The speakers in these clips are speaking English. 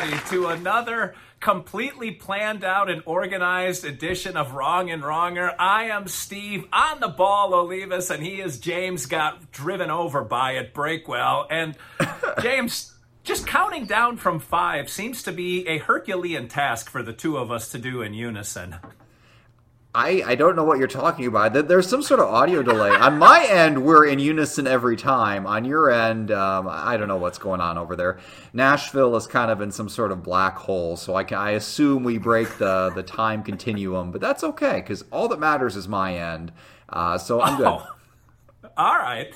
Everybody to another completely planned out and organized edition of Wrong and Wronger. I am Steve on the ball, Olivas, and he is James. Got driven over by it, Breakwell, and James. Just counting down from five seems to be a Herculean task for the two of us to do in unison. I, I don't know what you're talking about. There's some sort of audio delay. on my end, we're in unison every time. On your end, um, I don't know what's going on over there. Nashville is kind of in some sort of black hole, so I, can, I assume we break the, the time continuum, but that's okay because all that matters is my end. Uh, so I'm good. Oh, all right.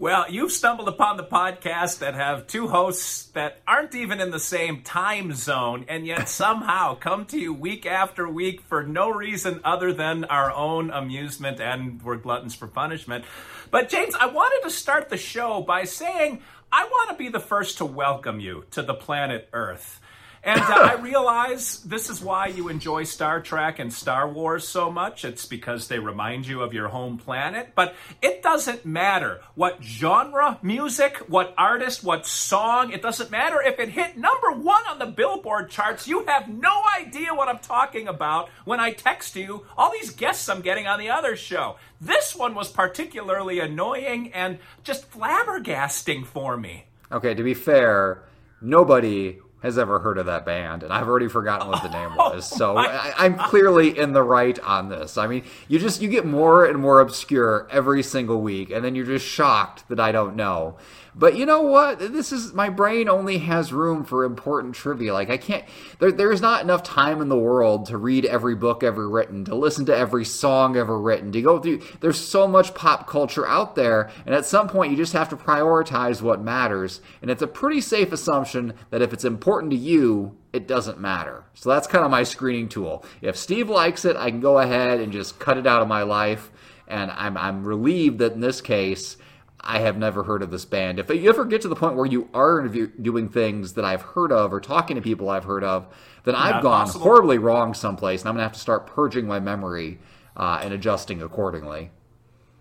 Well, you've stumbled upon the podcast that have two hosts that aren't even in the same time zone and yet somehow come to you week after week for no reason other than our own amusement and we're gluttons for punishment. But James, I wanted to start the show by saying I want to be the first to welcome you to the planet Earth. And uh, I realize this is why you enjoy Star Trek and Star Wars so much. It's because they remind you of your home planet. But it doesn't matter what genre, music, what artist, what song. It doesn't matter if it hit number one on the Billboard charts. You have no idea what I'm talking about when I text you all these guests I'm getting on the other show. This one was particularly annoying and just flabbergasting for me. Okay, to be fair, nobody has ever heard of that band, and I've already forgotten what the name Oh was. So I, am clearly in the right on this. I mean, you just you get more and more obscure every single week, and then you're just shocked that I don't know. But you know what? This is my brain only has room for important trivia. Like I can't. There, there's not enough time in the world to read every book ever written, to listen to every song ever written, to go through. There's so much pop culture out there, and at some point you just have to prioritize what matters. And it's a pretty safe assumption that if it's important to you, it doesn't matter. So that's kind of my screening tool. If Steve likes it, I can go ahead and just cut it out of my life. And I'm, I'm relieved that in this case, I have never heard of this band. If you ever get to the point where you are doing things that I've heard of or talking to people I've heard of, then I've gone possible. horribly wrong someplace, and I'm going to have to start purging my memory uh, and adjusting accordingly.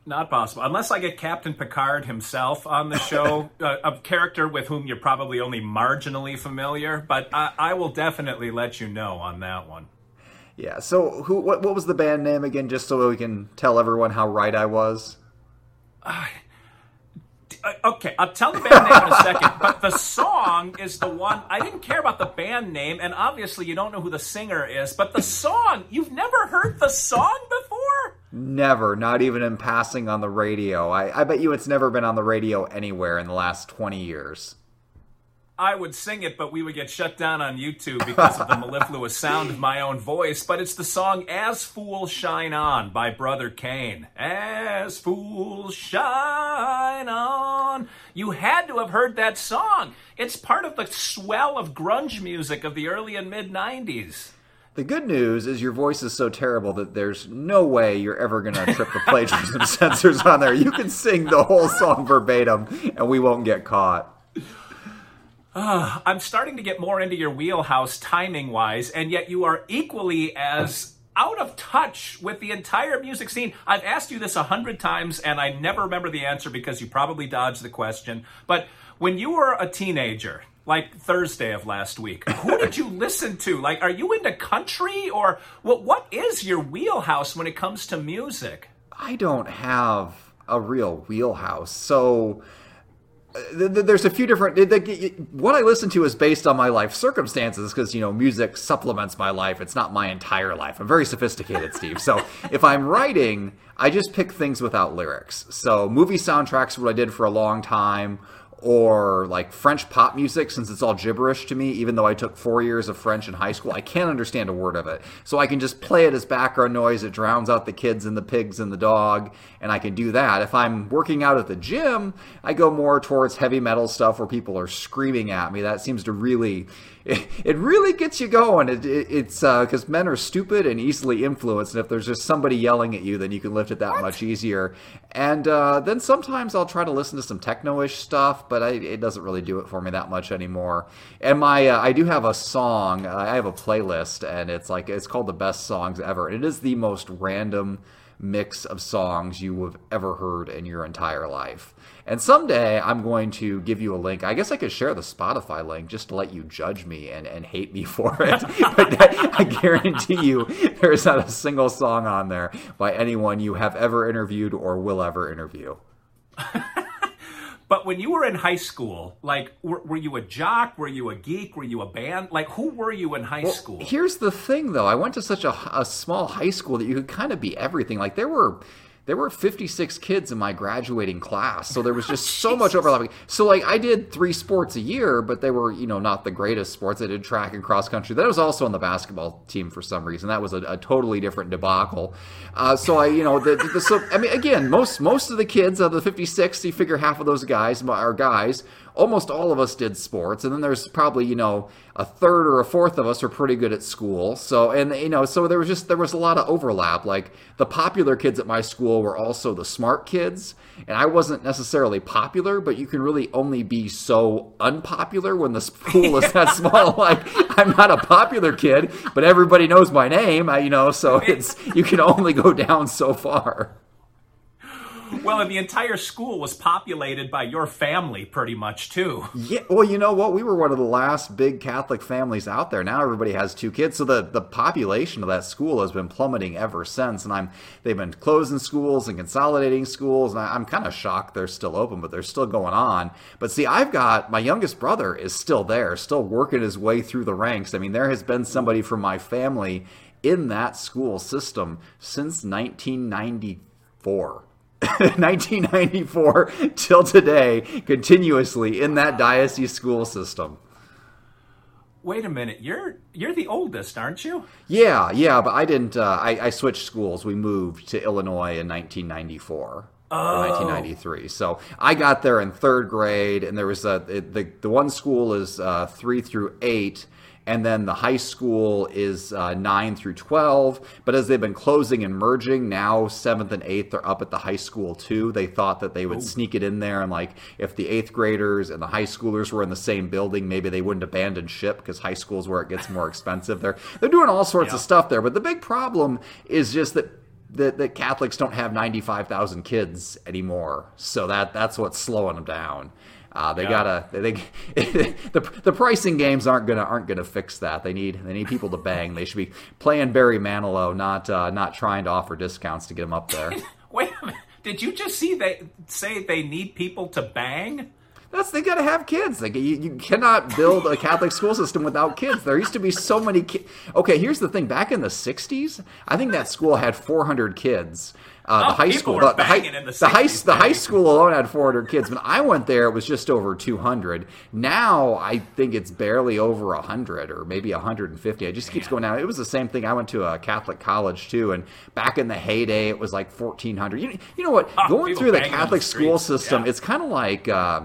Not possible. Unless I get Captain Picard himself on the show, uh, a character with whom you're probably only marginally familiar, but I, I, will definitely let you know on that one. Yeah, so who? What, what was the band name again, just so we can tell everyone how right I was? Okay, I'll tell the band name in a second, but the song is the one I didn't care about the band name, and obviously you don't know who the singer is, but the song, you've never heard the song before? Never, not even in passing on the radio. I, I bet you it's never been on the radio anywhere in the last 20 years. I would sing it, but we would get shut down on YouTube because of the mellifluous sound of my own voice. But it's the song As Fools Shine On by Brother Cane. As Fools Shine On. You had to have heard that song. It's part of the swell of grunge music of the early and mid 90s. The good news is your voice is so terrible that there's no way you're ever going to trip the plagiarism censors on there. You can sing the whole song verbatim and we won't get caught. Uh, I'm starting to get more into your wheelhouse timing wise, and yet you are equally as out of touch with the entire music scene. I've asked you this a hundred times, and I never remember the answer because you probably dodged the question. But when you were a teenager, like Thursday of last week, who did you listen to? Like, are you into country, or what? What is your wheelhouse when it comes to music? I don't have a real wheelhouse, so Uh, there's a few different what i listen to is based on my life circumstances because you know music supplements my life. It's not my entire life. I'm very sophisticated steve. So if i'm writing i just pick things without lyrics. So movie soundtracks what i did for a long time or like French pop music, since it's all gibberish to me, even though I took four years of French in high school, I can't understand a word of it. So I can just play it as background noise. It drowns out the kids and the pigs and the dog, and I can do that. If I'm working out at the gym, I go more towards heavy metal stuff where people are screaming at me. That seems to really it, it really gets you going. It, it, it's because uh, men are stupid and easily influenced, and if there's just somebody yelling at you, then you can lift it that what? much easier. And uh, then sometimes I'll try to listen to some techno-ish stuff, but I, it doesn't really do it for me that much anymore. And my uh, I do have a song. I have a playlist, and it's like it's called the best songs ever. And it is the most random mix of songs you have ever heard in your entire life. And someday I'm going to give you a link. I guess I could share the Spotify link just to let you judge me and, and hate me for it. but that, I guarantee you there's not a single song on there by anyone you have ever interviewed or will ever interview. But when you were in high school, like, were, were, you a jock? Were you a geek? Were you a band? Like, who were you in high well, school? Here's the thing, though. I went to such a, a small high school that you could kind of be everything. Like, there were there were 56 kids in my graduating class so there was just so much overlapping so like i did three sports a year but they were you know not the greatest sports. I did track and cross country. That was also on the basketball team for some reason. That was a, a totally different debacle. Uh, so i you know the, the, so i mean again most most of the kids of the 56 you figure half of those guys are guys almost all of us did sports, and then there's probably you know a third or a fourth of us are pretty good at school. So and you know so there was just there was a lot of overlap. Like the popular kids at my school were also the smart kids, and I wasn't necessarily popular, but you can really only be so unpopular when the school is that small. Like I'm not a popular kid, but everybody knows my name. I, you know, so it's you can only go down so far well, and the entire school was populated by your family, pretty much too. Yeah. Well, you know what? We were one of the last big Catholic families out there. Now everybody has two kids, so the the population of that school has been plummeting ever since. And I'm they've been closing schools and consolidating schools, and I, I'm kind of shocked they're still open, but they're still going on. But see, I've got my youngest brother is still there, still working his way through the ranks. I mean, there has been somebody from my family in that school system since 1994. 1994 till today, continuously in that diocese school system. Wait a minute, you're you're the oldest, aren't you? Yeah, yeah, but I didn't. Uh, I, I switched schools. We moved to Illinois in 1994. Oh. 1993. So I got there in third grade, and there was a the the one school is uh, three through eight, and then the high school is uh, 9 through 12 but as they've been closing and merging now 7th and 8th are up at the high school too they thought that they would Ooh. sneak it in there and like if the 8th graders and the high schoolers were in the same building maybe they wouldn't abandon ship because high school is where it gets more expensive they're they're doing all sorts yeah. of stuff there but the big problem is just that that, that Catholics don't have 95,000 kids anymore. So that that's what's slowing them down. Uh, they yeah. gotta they, they the the pricing games aren't gonna aren't gonna fix that. They need they need people to bang. They should be playing Barry Manilow, not uh, not trying to offer discounts to get them up there. Wait a minute. Did you just see they say they need people to bang? That's they got to have kids. Like you, you, cannot build a Catholic school system without kids. There used to be so many kids. Okay, here's the thing. Back in the '60s, I think that school had 400 kids. Uh, oh, the high school, the, the, high, the, the high, the high school alone had 400 kids. When I went there, it was just over 200. Now I think it's barely over 100 or maybe 150. It just keeps going down. It was the same thing. I went to a Catholic college too, and back in the heyday, it was like 1,400. You, you know what? Oh, going through the Catholic school system, yeah. it's kind of like. Uh,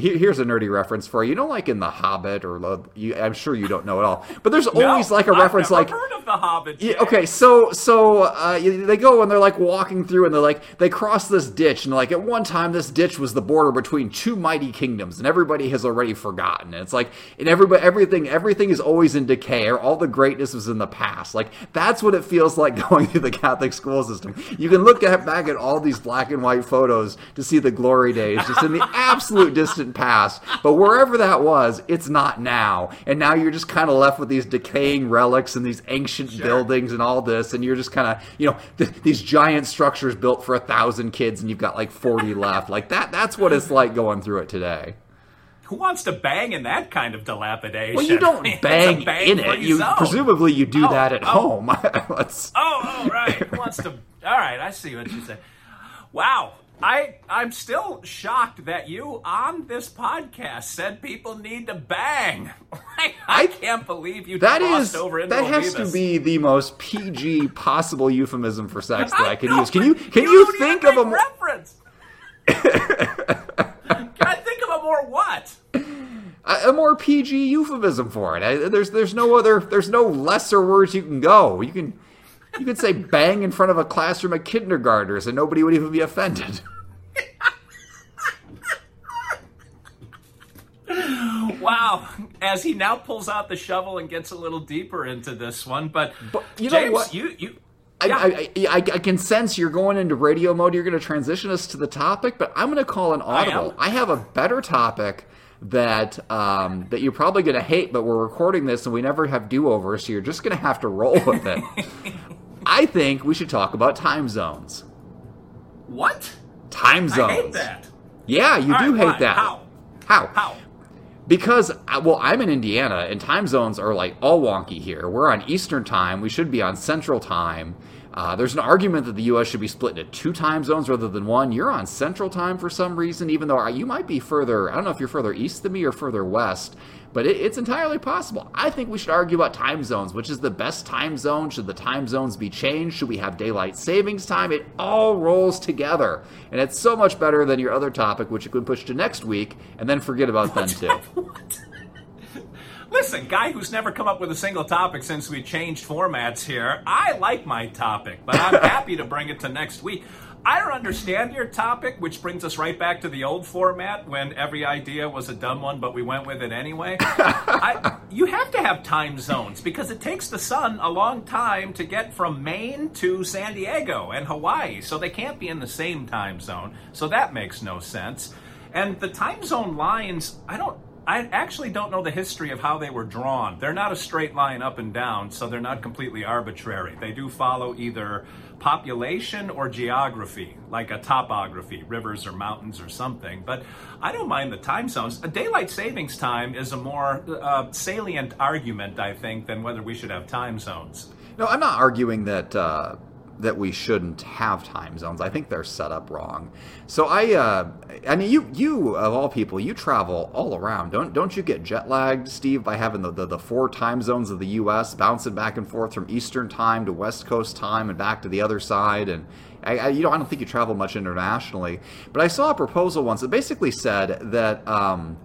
here's a nerdy reference for you. You know, like in The Hobbit, or you, I'm sure you don't know it all, but there's always no, like a reference, like heard of The Hobbit. Yeah, okay, so so uh, they go and they're like walking through, and they're like they cross this ditch, and like at one time this ditch was the border between two mighty kingdoms, and everybody has already forgotten. And it's like and everybody everything everything is always in decay. Or all the greatness was in the past. Like that's what it feels like going through the Catholic school system. You can look at, back at all these black and white photos to see the glory days, just in the absolute distant distant past. But wherever that was, it's not now. And now you're just kind of left with these decaying relics and these ancient sure. buildings and all this. And you're just kind of, you know, th- these giant structures built for a thousand kids and you've got like 40 left. Like that, that's what it's like going through it today. Who wants to bang in that kind of dilapidation? Well, you don't bang, bang in it. You presumably you do oh, that at oh. home. oh, oh, right. Who wants to? All right, I see what you say. Wow, I I'm still shocked that you on this podcast said people need to bang. I, I can't believe you that is, over into That has to be the most PG possible euphemism for sex that I, I can use. Can you can you, you think of a more reference? can I think of a more what? a, a more PG euphemism for it. I, there's there's no other there's no lesser words you can go. You can you could say bang in front of a classroom of kindergartners and nobody would even be offended. wow. As he now pulls out the shovel and gets a little deeper into this one, but, but you James, know what? You you yeah. I, I, I, I, can sense you're going into radio mode. You're going to transition us to the topic, but I'm going to call an audible. I, I have a better topic that um, that you're probably going to hate, but we're recording this and we never have do overs, so you're just going to have to roll with it. I think we should talk about time zones. What? Time zones. I hate that. Yeah, you All do right, hate why? that. How? How? How? Because uh, well, I'm in Indiana, and time zones are like all wonky here. We're on Eastern time. We should be on Central time. Uh, there's an argument that the U.S. should be split into two time zones rather than one. You're on Central Time for some reason, even though you might be further. I don't know if you're further east than me or further west, but it, it's entirely possible. I think we should argue about time zones. Which is the best time zone? Should the time zones be changed? Should we have daylight savings time? It all rolls together, and it's so much better than your other topic, which you can push to next week and then forget about then too. Listen, guy who's never come up with a single topic since we changed formats here, I like my topic, but I'm happy to bring it to next week. I don't understand your topic, which brings us right back to the old format when every idea was a dumb one, but we went with it anyway. I, you have to have time zones because it takes the sun a long time to get from Maine to San Diego and Hawaii, so they can't be in the same time zone. So that makes no sense. And the time zone lines, I don't I actually don't know the history of how they were drawn. They're not a straight line up and down, so they're not completely arbitrary. They do follow either population or geography, like a topography, rivers or mountains or something. But I don't mind the time zones. A daylight savings time is a more uh, salient argument, I think, than whether we should have time zones. No, I'm not arguing that. Uh that we shouldn't have time zones. I think they're set up wrong. So I, uh, I mean, you, you of all people, you travel all around. Don't, don't you get jet lagged, Steve, by having the, the, the four time zones of the U.S. bouncing back and forth from Eastern time to West Coast time and back to the other side? And I, I you know, I don't think you travel much internationally. But I saw a proposal once that basically said that um,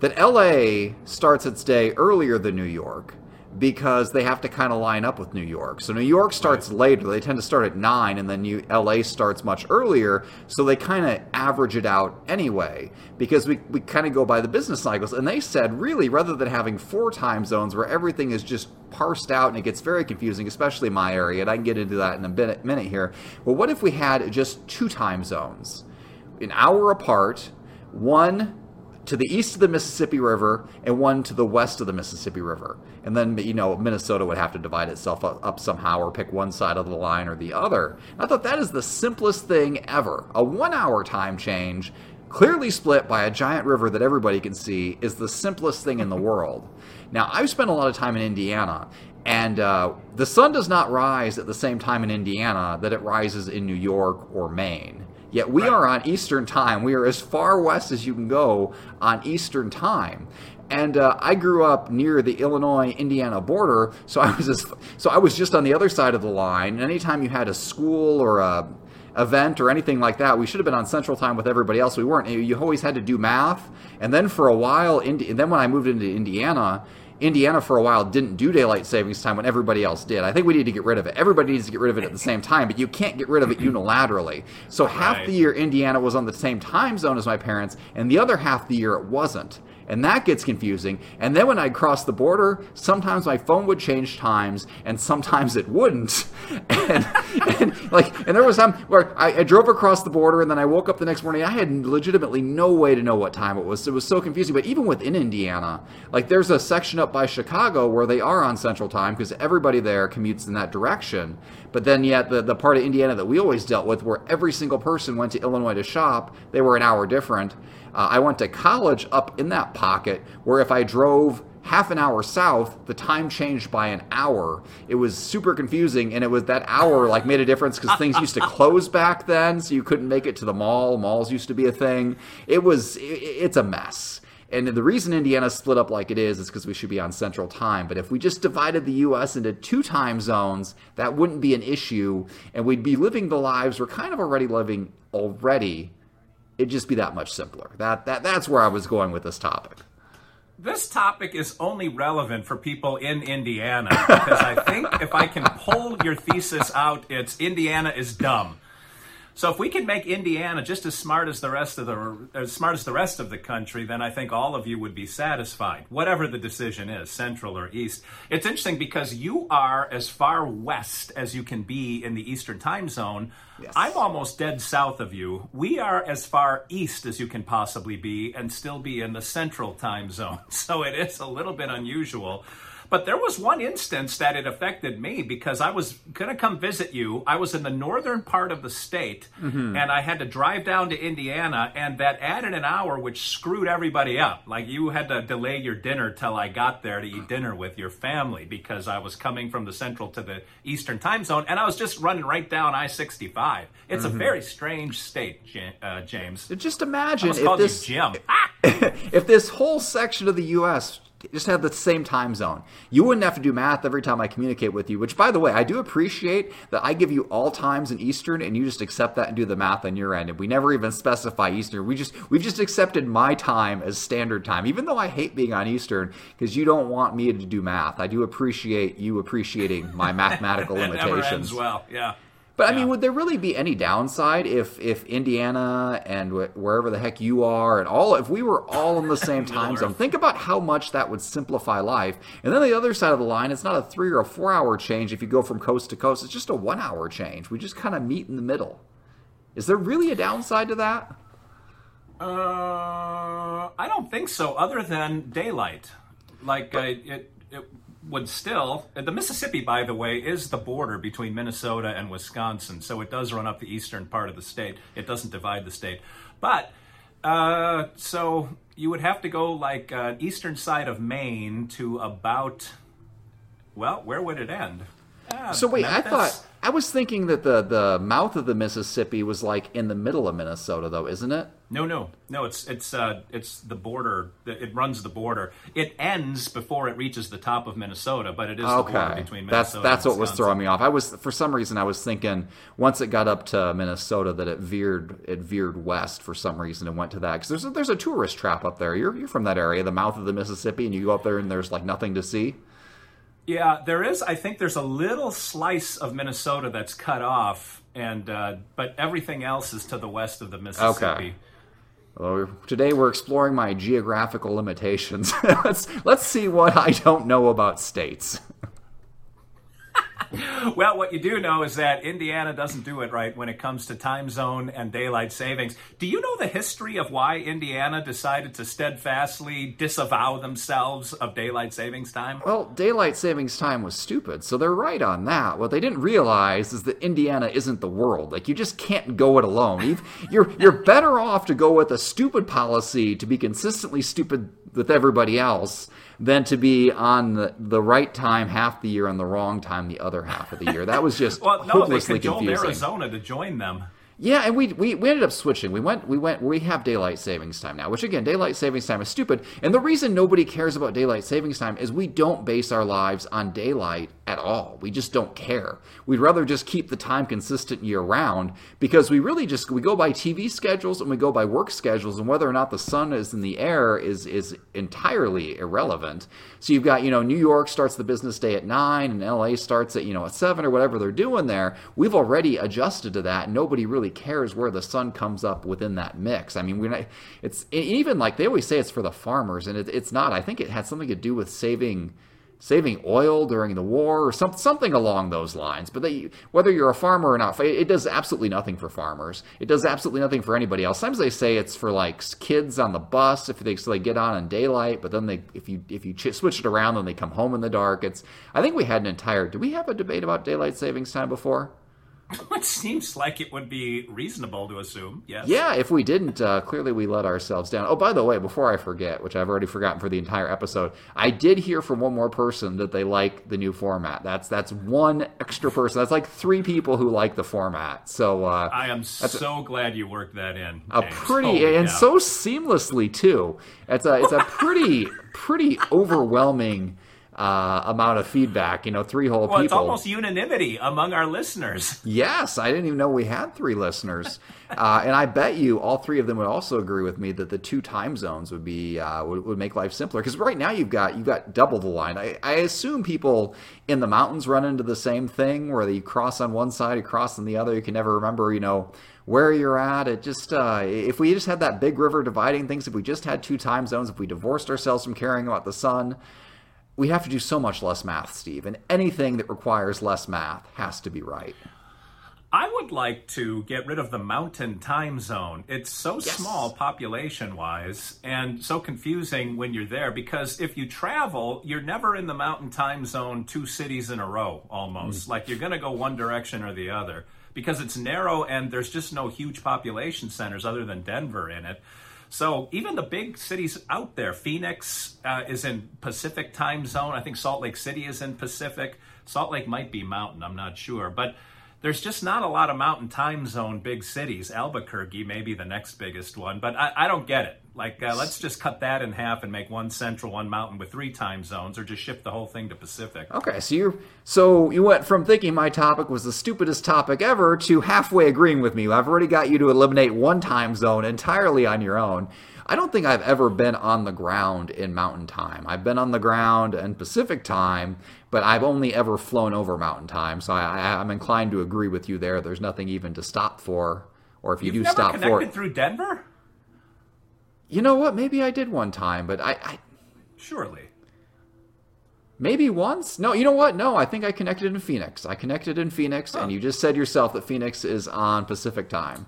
that L.A. starts its day earlier than New York because they have to kind of line up with New York. So New York starts right. later. They tend to start at 9 and then New, LA starts much earlier, so they kind of average it out anyway because we we kind of go by the business cycles and they said really rather than having four time zones where everything is just parsed out and it gets very confusing, especially my area, and I can get into that in a minute, minute here. Well, what if we had just two time zones? An hour apart, one to the east of the Mississippi River and one to the west of the Mississippi River. And then, you know, Minnesota would have to divide itself up somehow or pick one side of the line or the other. And I thought that is the simplest thing ever. A one hour time change, clearly split by a giant river that everybody can see, is the simplest thing in the world. Now, I've spent a lot of time in Indiana, and uh, the sun does not rise at the same time in Indiana that it rises in New York or Maine. Yet we right. are on Eastern time. We are as far west as you can go on Eastern time. And uh, I grew up near the Illinois-Indiana border, so I was just, so I was just on the other side of the line. And anytime you had a school or a event or anything like that, we should have been on Central Time with everybody else. We weren't. You always had to do math. And then for a while, and then when I moved into Indiana, Indiana for a while didn't do daylight savings time when everybody else did. I think we need to get rid of it. Everybody needs to get rid of it at the same time, but you can't get rid of it unilaterally. So half right. the year Indiana was on the same time zone as my parents, and the other half the year it wasn't and that gets confusing. And then when I'd cross the border, sometimes my phone would change times, and sometimes it wouldn't. and, and like, and there was some where I, I, drove across the border, and then I woke up the next morning. I had legitimately no way to know what time it was. It was so confusing. But even within Indiana, like there's a section up by Chicago where they are on Central Time because everybody there commutes in that direction. But then yet the the part of Indiana that we always dealt with, where every single person went to Illinois to shop, they were an hour different. Uh, I went to college up in that pocket where if I drove half an hour south, the time changed by an hour. It was super confusing, and it was that hour like made a difference because things used to close back then, so you couldn't make it to the mall. Malls used to be a thing. It was it, it's a mess. And the reason Indiana split up like it is is because we should be on Central Time. But if we just divided the U.S. into two time zones, that wouldn't be an issue, and we'd be living the lives we're kind of already living already it'd just be that much simpler. That that that's where I was going with this topic. this topic is only relevant for people in Indiana because I think if I can pull your thesis out, it's Indiana is dumb. So if we can make Indiana just as smart as the rest of the as smart as the rest of the country, then I think all of you would be satisfied, whatever the decision is, central or east. It's interesting because you are as far west as you can be in the Eastern Time Zone. Yes. I'm almost dead south of you. We are as far east as you can possibly be and still be in the Central Time Zone. So it is a little bit unusual. But there was one instance that it affected me because I was going to come visit you. I was in the northern part of the state Mm-hmm. and I had to drive down to Indiana, and that added an hour, which screwed everybody up. Like you had to delay your dinner till I got there to eat dinner with your family because I was coming from the central to the eastern time zone and I was just running right down I 65. It's Mm-hmm. a very strange state, uh, James. Just imagine if this if this whole section of the U.S. just have the same time zone, you wouldn't have to do math every time I communicate with you. Which, by the way, I do appreciate that I give you all times in Eastern, and you just accept that and do the math on your end. And we never even specify Eastern. We just we've just accepted my time as standard time, even though I hate being on Eastern because you don't want me to do math. I do appreciate you appreciating my mathematical limitations. well. Yeah. But I mean, would there really be any downside if if Indiana and wh- wherever the heck you are and all if we were all in the same time zone? Think about how much that would simplify life. And then the other side of the line, it's not a three or a four hour change if you go from coast to coast. It's just a one hour change. We just kind of meet in the middle. Is there really a downside to that? Uh, I don't think so. Other than daylight, like uh, it, it would still. The Mississippi, by the way, is the border between Minnesota and Wisconsin, so it does run up the eastern part of the state. It doesn't divide the state, but uh, so you would have to go like uh, eastern side of Maine to about. Well, where would it end? Ah, So wait, I thought I was thinking that the the mouth of the Mississippi was like in the middle of Minnesota, though, isn't it? No, no, no. It's it's uh, it's the border. It runs the border. It ends before it reaches the top of Minnesota, but it is the border Okay, between Minnesota. that's and what was throwing me off. I was for some reason I was thinking once it got up to Minnesota that it veered it veered west for some reason and went to that because there's a, there's a tourist trap up there. You're you're from that area, the mouth of the Mississippi, and you go up there and there's like nothing to see. Yeah, there is. I think there's a little slice of Minnesota that's cut off, and uh, but everything else is to the west of the Mississippi. Okay. Well, today we're exploring my geographical limitations. let's let's see what I don't know about states. Well, what you do know is that Indiana doesn't do it right when it comes to time zone and daylight savings. Do you know the history of why Indiana decided to steadfastly disavow themselves of daylight savings time? Well, daylight savings time was stupid, so they're right on that. What they didn't realize is that Indiana isn't the world. Like you just can't go it alone. You're you're better off to go with a stupid policy to be consistently stupid with everybody else than to be on the, the right time half the year and the wrong time the other half of the year. That was just Well, no, they cajoled confusing. Arizona to join them. Yeah, and we, we we ended up switching. We went we went we have daylight savings time now, which again, daylight savings time is stupid. And the reason nobody cares about daylight savings time is we don't base our lives on daylight at all. We just don't care. We'd rather just keep the time consistent year round because we really just we go by TV schedules and we go by work schedules and whether or not the sun is in the air is is entirely irrelevant. So you've got, you know, New York starts the business day at 9 and LA starts at, you know, at 7 or whatever they're doing there. We've already adjusted to that. Nobody really cares where the sun comes up within that mix. I mean, we're not, it's even like they always say it's for the farmers and it, it's not. I think it had something to do with saving saving oil during the war or some, something along those lines. But they, whether you're a farmer or not, it does absolutely nothing for farmers. It does absolutely nothing for anybody else. Sometimes they say it's for like kids on the bus if they so they get on in daylight, but then they if you if you ch- switch it around, then they come home in the dark. It's I think we had an entire. Do we have a debate about daylight savings time before? It seems like it would be reasonable to assume. Yes. Yeah, if we didn't, uh, clearly we let ourselves down. Oh, by the way, before I forget, which I've already forgotten for the entire episode, I did hear from one more person that they like the new format. That's that's one extra person. That's like three people who like the format. So uh, I am so glad you worked that in. a pretty Holy and cow. so seamlessly too. It's a it's a pretty pretty overwhelming uh, amount of feedback. You know, three whole well, people. it's almost unanimity among our listeners. Yes, I didn't even know we had three listeners, uh, and I bet you all three of them would also agree with me that the two time zones would be uh, would, would make life simpler. Because right now you've got you've got double the line. I, I assume people in the mountains run into the same thing where you cross on one side, you cross on the other. You can never remember, you know, where you're at. It just uh, if we just had that big river dividing things, if we just had two time zones, if we divorced ourselves from caring about the sun we have to do so much less math, Steve, and anything that requires less math has to be right. I would like to get rid of the mountain time zone. It's so Yes. small population wise and so confusing when you're there because if you travel, you're never in the mountain time zone two cities in a row almost. Hmm. Like you're going to go one direction or the other because it's narrow and there's just no huge population centers other than Denver in it. So even the big cities out there, Phoenix uh, is in Pacific time zone. I think Salt Lake City is in Pacific. Salt Lake might be mountain. I'm not sure, but there's just not a lot of mountain time zone big cities. Albuquerque may be the next biggest one, but I, I don't get it. Like, uh, let's just cut that in half and make one central, one mountain with three time zones, or just shift the whole thing to Pacific. Okay, so you so you went from thinking my topic was the stupidest topic ever to halfway agreeing with me. I've already got you to eliminate one time zone entirely on your own. I don't think I've ever been on the ground in mountain time. I've been on the ground in Pacific time, but I've only ever flown over mountain time. So I, I, I'm inclined to agree with you there. There's nothing even to stop for, or if you You've do stop for it, through Denver? you know what? Maybe I did one time, but I, I Surely. Maybe once? No, you know what? No, I think I connected in Phoenix. I connected in Phoenix, and you just said yourself that Phoenix is on Pacific time.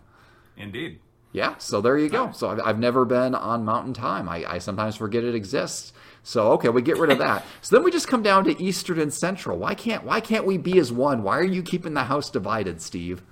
Indeed. Yeah, so there you go. So I've, I've never been on Mountain Time. I, I sometimes forget it exists. So okay, we get rid of that. so then we just come down to Eastern and Central. Why can't Why can't we be as one? Why are you keeping the house divided, Steve?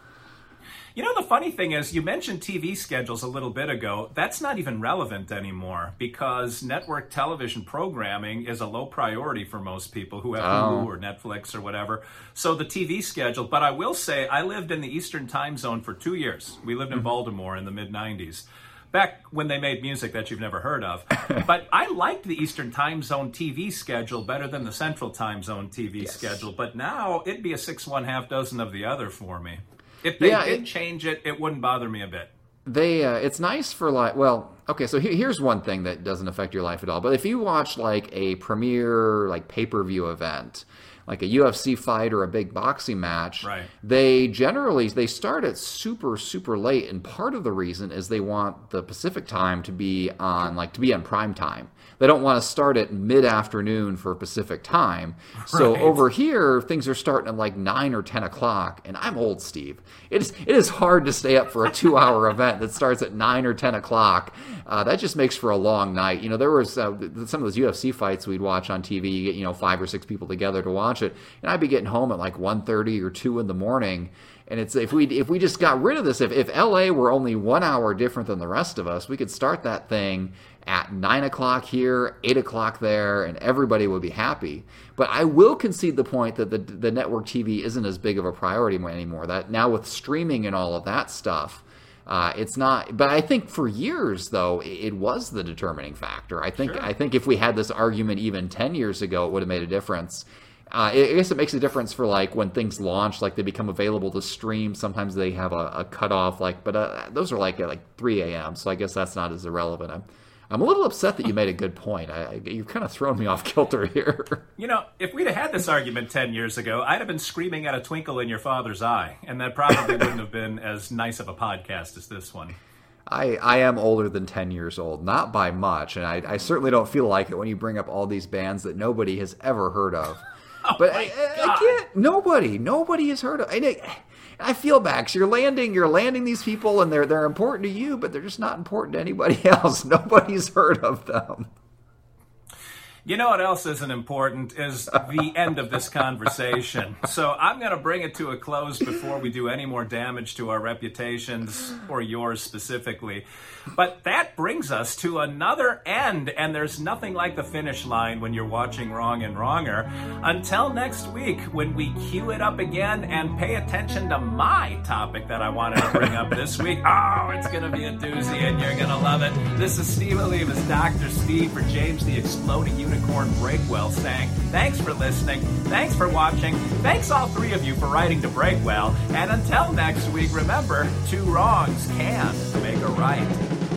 You know, the funny thing is, you mentioned TV schedules a little bit ago. That's not even relevant anymore because network television programming is a low priority for most people who have Hulu oh. or Netflix or whatever. So the TV schedule, but I will say, I lived in the Eastern time zone for two years. We lived in mm-hmm. Baltimore in the mid 90s. Back when they made music that you've never heard of. but I liked the Eastern time zone TV schedule better than the Central time zone TV schedule. But now it'd be a six one half dozen of the other for me. If they Yeah, did it- change it, it wouldn't bother me a bit. they uh, it's nice for like well okay so here, here's one thing that doesn't affect your life at all but if you watch like a premiere like pay-per-view event like a UFC fight or a big boxing match Right. they generally they start at super super late. And part of the reason is they want the Pacific time to be on like to be on prime time. They don't want to start at mid-afternoon for Pacific time. So over here things are starting at like 9 or 10 o'clock and i'm old steve. It is, it is hard to stay up for a two hour event that starts at 9 or 10 o'clock. Uh, that just makes for a long night. You know there was uh, some of those ufc fights we'd watch on tv you get you know five or six people together to watch it and i'd be getting home at like 1.30 or 2 in the morning and it's if we if we just got rid of this, if, if LA were only one hour different than the rest of us, we could start that thing at nine o'clock here, eight o'clock there, and everybody would be happy. But I will concede the point that the the network TV isn't as big of a priority anymore. That now with streaming and all of that stuff, uh, it's not. But I think for years though, it, it was the determining factor. I think Sure. I think if we had this argument even ten years ago, it would have made a difference. Uh, I guess it makes a difference for like when things launch, like they become available to stream. Sometimes they have a, a cutoff, like, but uh, those are like at like 3 a.m. So I guess that's not as irrelevant. I'm, I'm a little upset that you made a good point. I, I, you're kind of thrown me off kilter here. You know, if we'd have had this argument 10 years ago, I'd have been screaming at a twinkle in your father's eye, and that probably wouldn't have been as nice of a podcast as this one. I, I am older than 10 years old, not by much, and I, I certainly don't feel like it when you bring up all these bands that nobody has ever heard of. Oh but I, I, can't. Nobody, nobody has heard of. And I, I feel bad 'cause you're landing, you're landing these people, and they're they're important to you, but they're just not important to anybody else. Nobody's heard of them. You know what else isn't important is the end of this conversation. So I'm going to bring it to a close before we do any more damage to our reputations or yours specifically. But that brings us to another end, and there's nothing like the finish line when you're watching Wrong and Wronger. Until next week, when we cue it up again and pay attention to my topic that I wanted to bring up this week. Oh, it's going to be a doozy, and you're going to love it. This is Steve Olivas, Dr. Steve for James the Exploding Unicorn. Unicorn Breakwell saying, Thanks for listening, thanks for watching, thanks all three of you for writing to Breakwell, and until next week, remember, two wrongs can make a right.